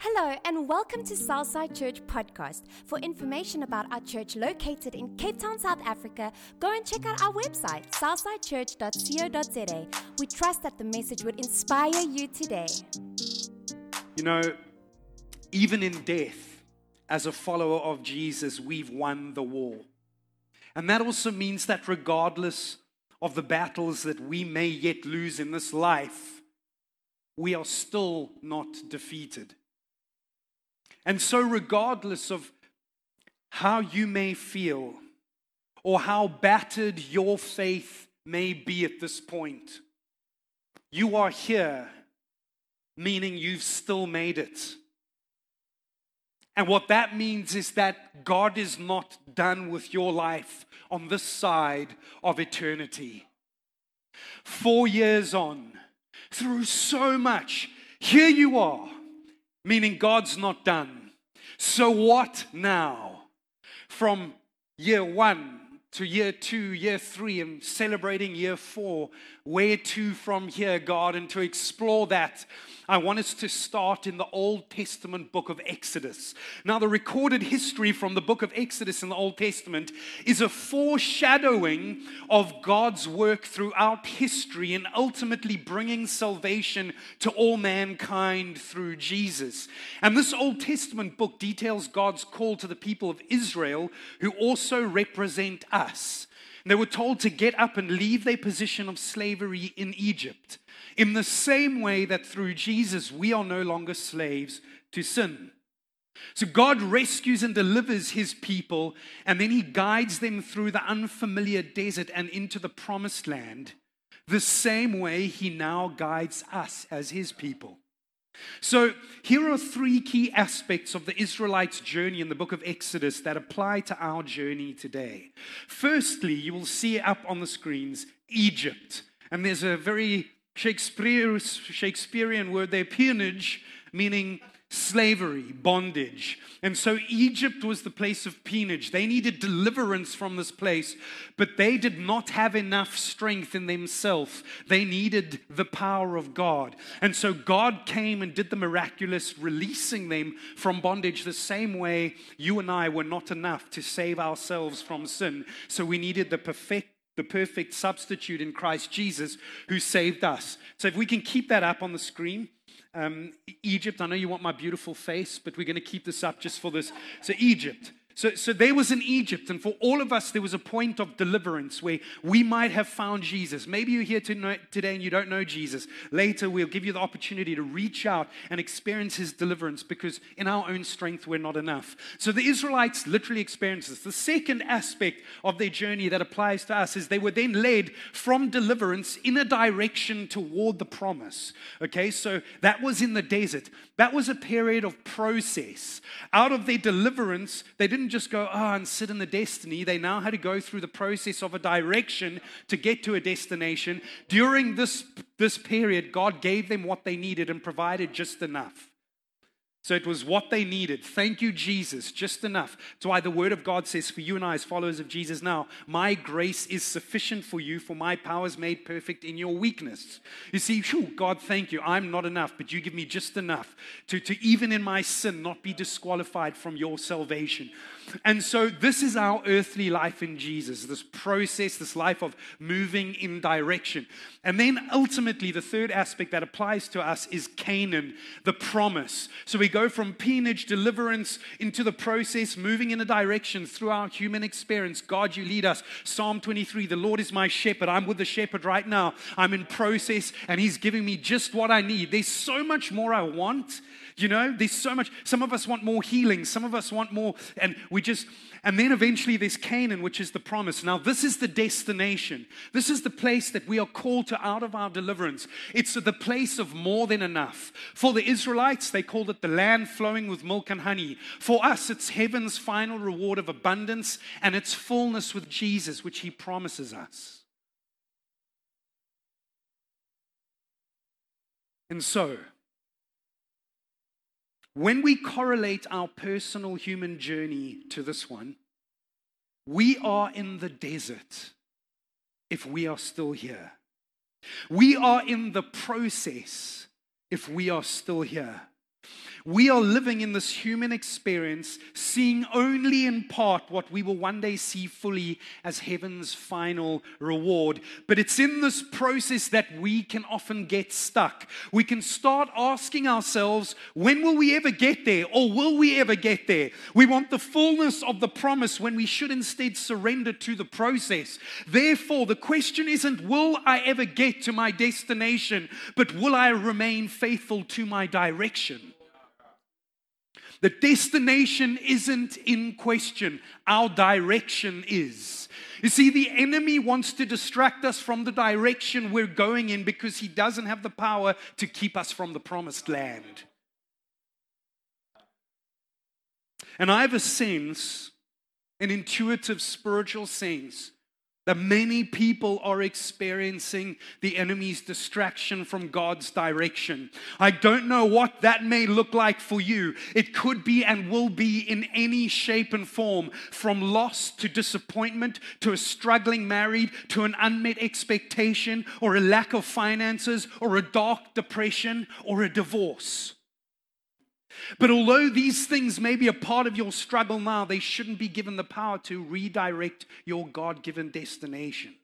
Hello, and welcome to Southside Church Podcast. For information about our church located in Cape Town, South Africa, go and check out our website, southsidechurch.co.za. We trust that the message would inspire you today. You know, even in death, as a follower of Jesus, we've won the war. And that also means that regardless of the battles that we may yet lose in this life, we are still not defeated. And so, regardless of how you may feel or how battered your faith may be at this point, you are here, meaning you've still made it. And what that means is that God is not done with your life on this side of eternity. Four years on, through so much, here you are, meaning God's not done. So, what now? From year one to year two, year three, and celebrating year four, where to from here, God? And to explore that, I want us to start in the Old Testament book of Exodus. Now, the recorded history from the book of Exodus in the Old Testament is a foreshadowing of God's work throughout history and ultimately bringing salvation to all mankind through Jesus. And this Old Testament book details God's call to the people of Israel, who also represent us. They were told to get up and leave their position of slavery in Egypt in the same way that through Jesus we are no longer slaves to sin. So God rescues and delivers his people, and then he guides them through the unfamiliar desert and into the promised land, the same way he now guides us as his people. So, here are three key aspects of the Israelites' journey in the book of Exodus that apply to our journey today. Firstly, you will see up on the screens Egypt. And there's a very Shakespearean word there, peonage, meaning slavery, bondage. And so Egypt was the place of peonage. They needed deliverance from this place, but they did not have enough strength in themselves. They needed the power of God. And so God came and did the miraculous, releasing them from bondage the same way you and I were not enough to save ourselves from sin. So we needed the perfect the perfect substitute in Christ Jesus who saved us. So if we can keep that up on the screen. Um, Egypt, I know you want my beautiful face, but we're going to keep this up just for this. So, Egypt. So, so there was in Egypt, and for all of us, there was a point of deliverance where we might have found Jesus. Maybe you're here today and you don't know Jesus. Later, we'll give you the opportunity to reach out and experience his deliverance because in our own strength, we're not enough. So the Israelites literally experienced this. The second aspect of their journey that applies to us is they were then led from deliverance in a direction toward the promise. Okay, so that was in the desert. That was a period of process. Out of their deliverance, they didn't didn't just go, oh, and sit in the destiny. They now had to go through the process of a direction to get to a destination. During this, this period, God gave them what they needed and provided just enough. So it was what they needed. Thank you, Jesus, just enough. That's why the word of God says, for you and I, as followers of Jesus now, my grace is sufficient for you, for my power is made perfect in your weakness. You see, whew, God, thank you. I'm not enough, but you give me just enough to, to even in my sin not be disqualified from your salvation. And so, this is our earthly life in Jesus this process, this life of moving in direction. And then ultimately, the third aspect that applies to us is Canaan, the promise. So, we go from peonage, deliverance, into the process, moving in a direction through our human experience. God, you lead us. Psalm 23 The Lord is my shepherd. I'm with the shepherd right now. I'm in process, and He's giving me just what I need. There's so much more I want. You know, there's so much. Some of us want more healing, some of us want more, and we just, and then eventually there's Canaan, which is the promise. Now, this is the destination. This is the place that we are called to out of our deliverance. It's the place of more than enough. For the Israelites, they called it the land flowing with milk and honey. For us, it's heaven's final reward of abundance and its fullness with Jesus, which he promises us. And so, when we correlate our personal human journey to this one, we are in the desert if we are still here. We are in the process if we are still here. We are living in this human experience, seeing only in part what we will one day see fully as heaven's final reward. But it's in this process that we can often get stuck. We can start asking ourselves, when will we ever get there? Or will we ever get there? We want the fullness of the promise when we should instead surrender to the process. Therefore, the question isn't, will I ever get to my destination, but will I remain faithful to my direction? The destination isn't in question, our direction is. You see, the enemy wants to distract us from the direction we're going in because he doesn't have the power to keep us from the promised land. And I have a sense, an intuitive spiritual sense, that many people are experiencing the enemy's distraction from God's direction. I don't know what that may look like for you. It could be and will be in any shape and form, from loss to disappointment to a struggling married to an unmet expectation or a lack of finances or a dark depression or a divorce. But although these things may be a part of your struggle now, they shouldn't be given the power to redirect your God given destination.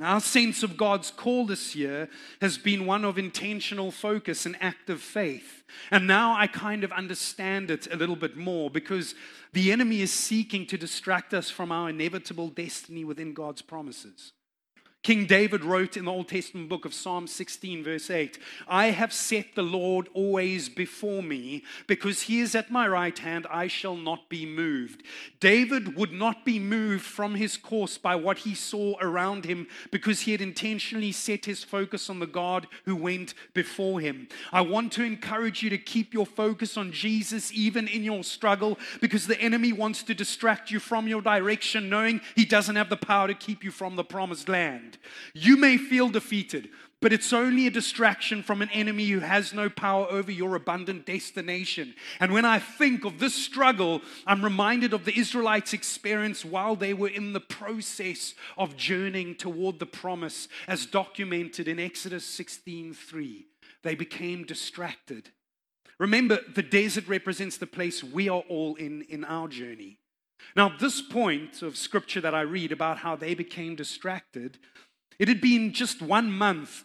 Our sense of God's call this year has been one of intentional focus and active faith. And now I kind of understand it a little bit more because the enemy is seeking to distract us from our inevitable destiny within God's promises. King David wrote in the Old Testament book of Psalm 16, verse 8 I have set the Lord always before me, because he is at my right hand, I shall not be moved. David would not be moved from his course by what he saw around him, because he had intentionally set his focus on the God who went before him. I want to encourage you to keep your focus on Jesus even in your struggle, because the enemy wants to distract you from your direction, knowing he doesn't have the power to keep you from the promised land. You may feel defeated, but it's only a distraction from an enemy who has no power over your abundant destination. And when I think of this struggle, I'm reminded of the Israelites' experience while they were in the process of journeying toward the promise, as documented in Exodus 16:3. They became distracted. Remember, the desert represents the place we are all in in our journey. Now, this point of scripture that I read about how they became distracted it had been just one month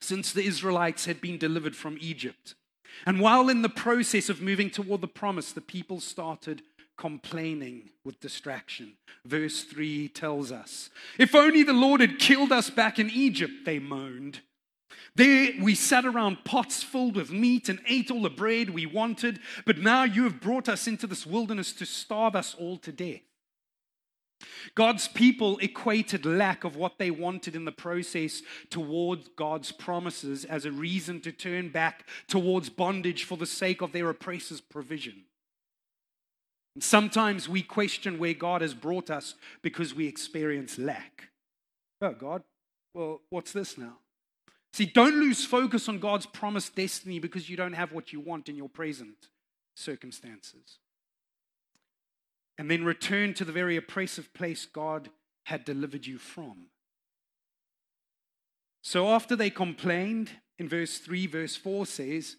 since the Israelites had been delivered from Egypt. And while in the process of moving toward the promise, the people started complaining with distraction. Verse 3 tells us If only the Lord had killed us back in Egypt, they moaned. There we sat around pots filled with meat and ate all the bread we wanted, but now you have brought us into this wilderness to starve us all to death. God's people equated lack of what they wanted in the process towards God's promises as a reason to turn back towards bondage for the sake of their oppressor's provision. Sometimes we question where God has brought us because we experience lack. Oh, God, well, what's this now? See, don't lose focus on God's promised destiny because you don't have what you want in your present circumstances and then return to the very oppressive place God had delivered you from. So after they complained, in verse 3, verse 4 says,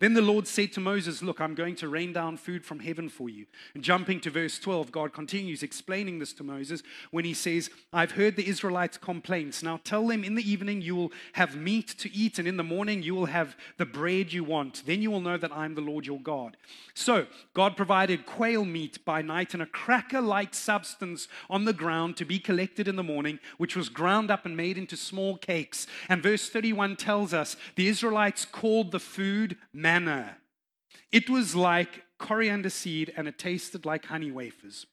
then the Lord said to Moses, Look, I'm going to rain down food from heaven for you. And jumping to verse 12, God continues explaining this to Moses when he says, I've heard the Israelites' complaints. Now tell them in the evening you will have meat to eat, and in the morning you will have the bread you want. Then you will know that I'm the Lord your God. So God provided quail meat by night and a cracker like substance on the ground to be collected in the morning, which was ground up and made into small cakes. And verse 31 tells us the Israelites called the food manna. It was like coriander seed and it tasted like honey wafers.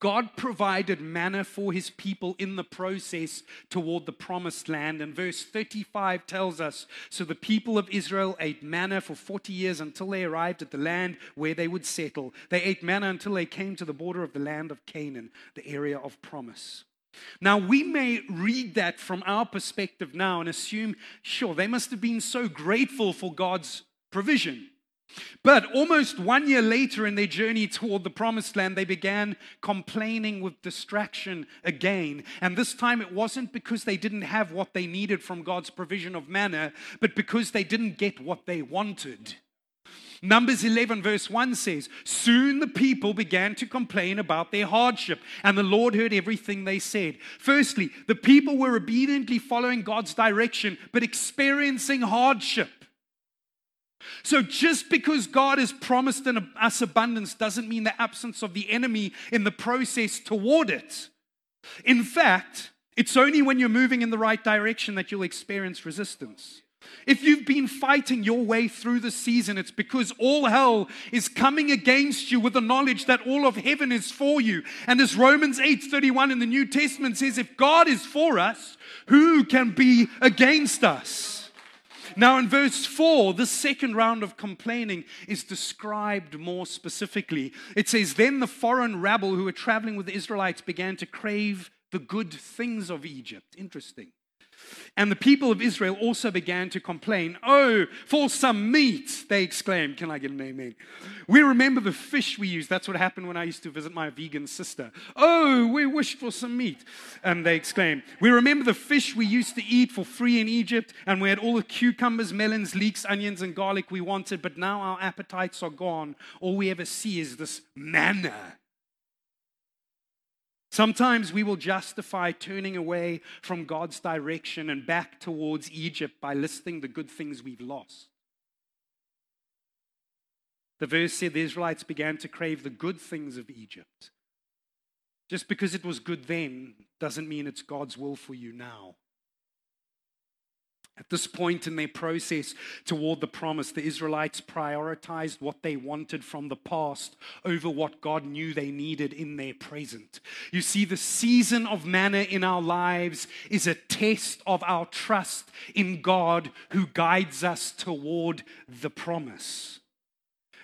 God provided manna for his people in the process toward the promised land. And verse 35 tells us So the people of Israel ate manna for 40 years until they arrived at the land where they would settle. They ate manna until they came to the border of the land of Canaan, the area of promise. Now, we may read that from our perspective now and assume, sure, they must have been so grateful for God's provision. But almost one year later in their journey toward the promised land, they began complaining with distraction again. And this time it wasn't because they didn't have what they needed from God's provision of manna, but because they didn't get what they wanted. Numbers 11, verse 1 says, Soon the people began to complain about their hardship, and the Lord heard everything they said. Firstly, the people were obediently following God's direction, but experiencing hardship. So, just because God has promised us abundance doesn't mean the absence of the enemy in the process toward it. In fact, it's only when you're moving in the right direction that you'll experience resistance. If you've been fighting your way through the season, it's because all hell is coming against you with the knowledge that all of heaven is for you. And as Romans 8:31 in the New Testament says, if God is for us, who can be against us? Now, in verse 4, the second round of complaining is described more specifically. It says, Then the foreign rabble who were traveling with the Israelites began to crave the good things of Egypt. Interesting. And the people of Israel also began to complain. Oh, for some meat, they exclaimed. Can I get an amen? We remember the fish we used. That's what happened when I used to visit my vegan sister. Oh, we wished for some meat. And they exclaimed. We remember the fish we used to eat for free in Egypt, and we had all the cucumbers, melons, leeks, onions, and garlic we wanted, but now our appetites are gone. All we ever see is this manna Sometimes we will justify turning away from God's direction and back towards Egypt by listing the good things we've lost. The verse said the Israelites began to crave the good things of Egypt. Just because it was good then doesn't mean it's God's will for you now. At this point in their process toward the promise, the Israelites prioritized what they wanted from the past over what God knew they needed in their present. You see, the season of manna in our lives is a test of our trust in God who guides us toward the promise.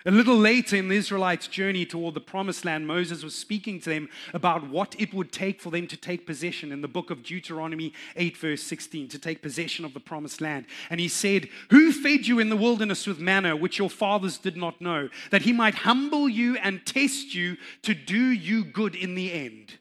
A little later in the Israelites' journey toward the promised land, Moses was speaking to them about what it would take for them to take possession in the book of Deuteronomy 8, verse 16, to take possession of the promised land. And he said, Who fed you in the wilderness with manna, which your fathers did not know, that he might humble you and test you to do you good in the end?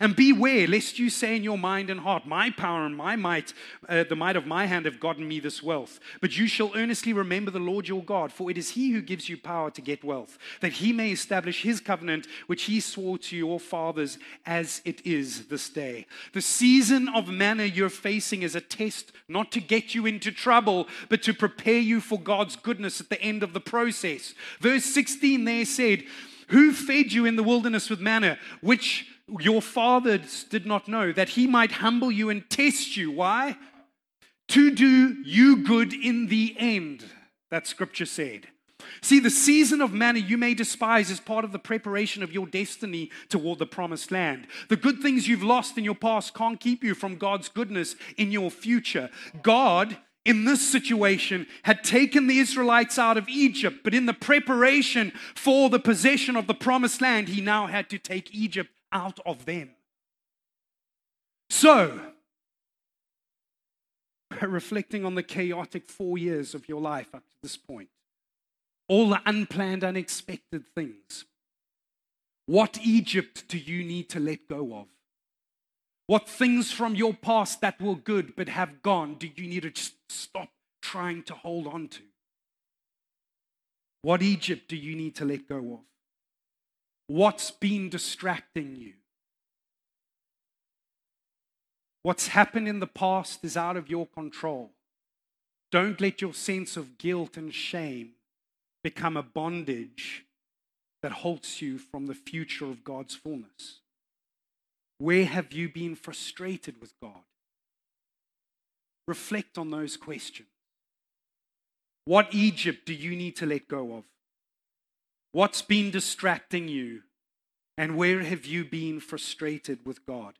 And beware lest you say in your mind and heart, My power and my might, uh, the might of my hand have gotten me this wealth. But you shall earnestly remember the Lord your God, for it is he who gives you power to get wealth, that he may establish his covenant, which he swore to your fathers as it is this day. The season of manna you're facing is a test not to get you into trouble, but to prepare you for God's goodness at the end of the process. Verse 16 there said, Who fed you in the wilderness with manna, which your fathers did not know, that he might humble you and test you. Why? To do you good in the end, that scripture said. See, the season of manna you may despise is part of the preparation of your destiny toward the promised land. The good things you've lost in your past can't keep you from God's goodness in your future. God, in this situation, had taken the Israelites out of Egypt, but in the preparation for the possession of the promised land, he now had to take Egypt out of them. So, reflecting on the chaotic four years of your life up to this point, all the unplanned, unexpected things, what Egypt do you need to let go of? What things from your past that were good but have gone do you need to just stop trying to hold on to? What Egypt do you need to let go of? What's been distracting you? What's happened in the past is out of your control. Don't let your sense of guilt and shame become a bondage that halts you from the future of God's fullness. Where have you been frustrated with God? Reflect on those questions. What Egypt do you need to let go of? What's been distracting you? And where have you been frustrated with God?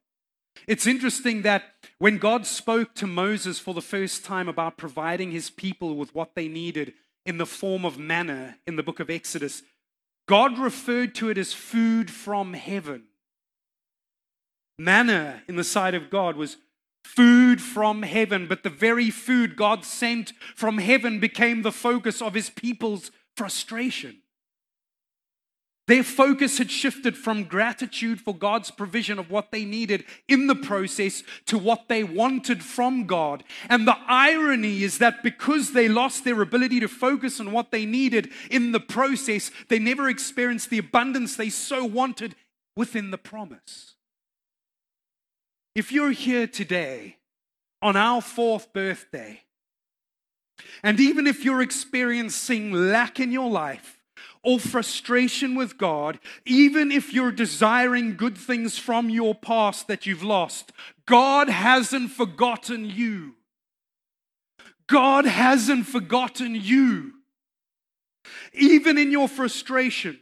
It's interesting that when God spoke to Moses for the first time about providing his people with what they needed in the form of manna in the book of Exodus, God referred to it as food from heaven. Manna in the sight of God was food from heaven, but the very food God sent from heaven became the focus of his people's frustration. Their focus had shifted from gratitude for God's provision of what they needed in the process to what they wanted from God. And the irony is that because they lost their ability to focus on what they needed in the process, they never experienced the abundance they so wanted within the promise. If you're here today on our fourth birthday, and even if you're experiencing lack in your life, or frustration with God, even if you're desiring good things from your past that you've lost, God hasn't forgotten you. God hasn't forgotten you. Even in your frustration,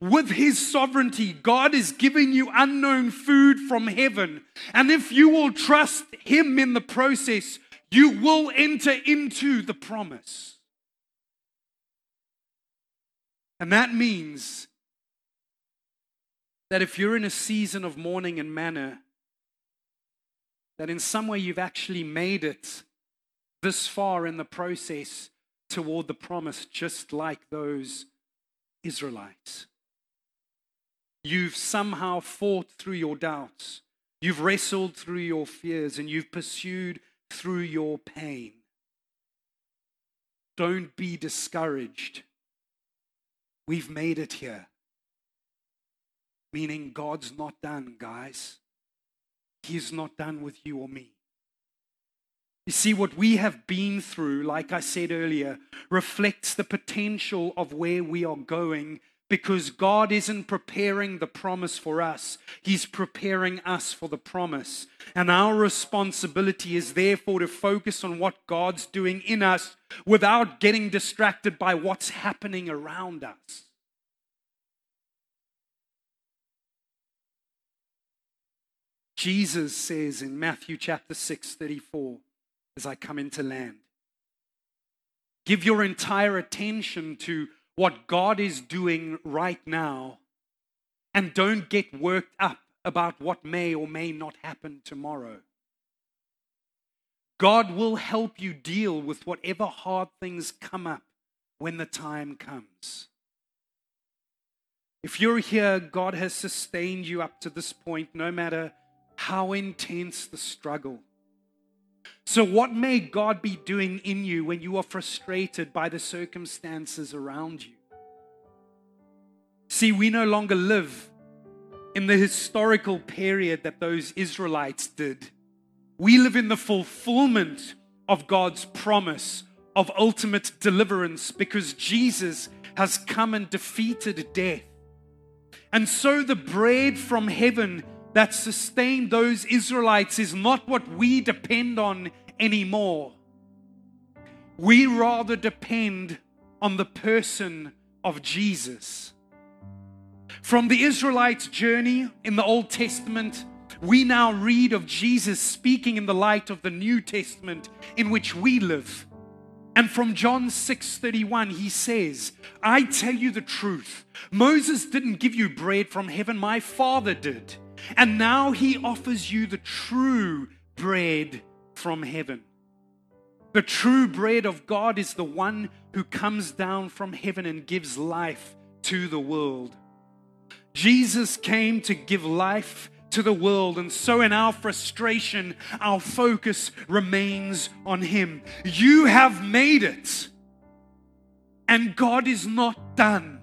with His sovereignty, God is giving you unknown food from heaven. And if you will trust Him in the process, you will enter into the promise. And that means that if you're in a season of mourning and manna, that in some way you've actually made it this far in the process toward the promise, just like those Israelites. You've somehow fought through your doubts, you've wrestled through your fears, and you've pursued through your pain. Don't be discouraged. We've made it here. Meaning God's not done, guys. He's not done with you or me. You see, what we have been through, like I said earlier, reflects the potential of where we are going because God isn't preparing the promise for us, He's preparing us for the promise. And our responsibility is therefore to focus on what God's doing in us without getting distracted by what's happening around us. Jesus says in Matthew chapter 6, 34, as I come into land, give your entire attention to what God is doing right now and don't get worked up about what may or may not happen tomorrow. God will help you deal with whatever hard things come up when the time comes. If you're here, God has sustained you up to this point, no matter how intense the struggle. So, what may God be doing in you when you are frustrated by the circumstances around you? See, we no longer live in the historical period that those Israelites did. We live in the fulfillment of God's promise of ultimate deliverance because Jesus has come and defeated death. And so the bread from heaven that sustained those Israelites is not what we depend on anymore. We rather depend on the person of Jesus. From the Israelites' journey in the Old Testament, we now read of Jesus speaking in the light of the New Testament in which we live. And from John 6:31 he says, "I tell you the truth. Moses didn't give you bread from heaven, my Father did." And now he offers you the true bread from heaven. The true bread of God is the one who comes down from heaven and gives life to the world. Jesus came to give life to the world, and so in our frustration, our focus remains on Him. You have made it, and God is not done.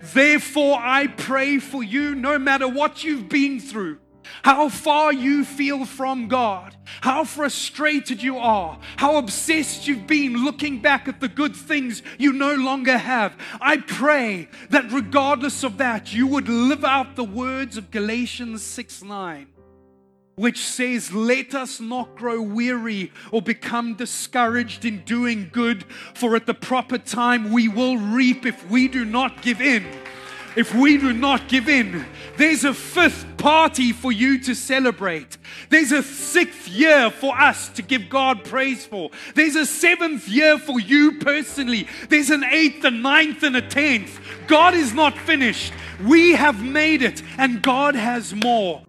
Therefore, I pray for you no matter what you've been through, how far you feel from God, how frustrated you are, how obsessed you've been looking back at the good things you no longer have. I pray that regardless of that, you would live out the words of Galatians 6 9 which says, Let us not grow weary or become discouraged in doing good, for at the proper time we will reap if we do not give in. If we do not give in, there's a fifth party for you to celebrate. There's a sixth year for us to give God praise for. There's a seventh year for you personally. There's an eighth, a ninth, and a tenth. God is not finished. We have made it, and God has more.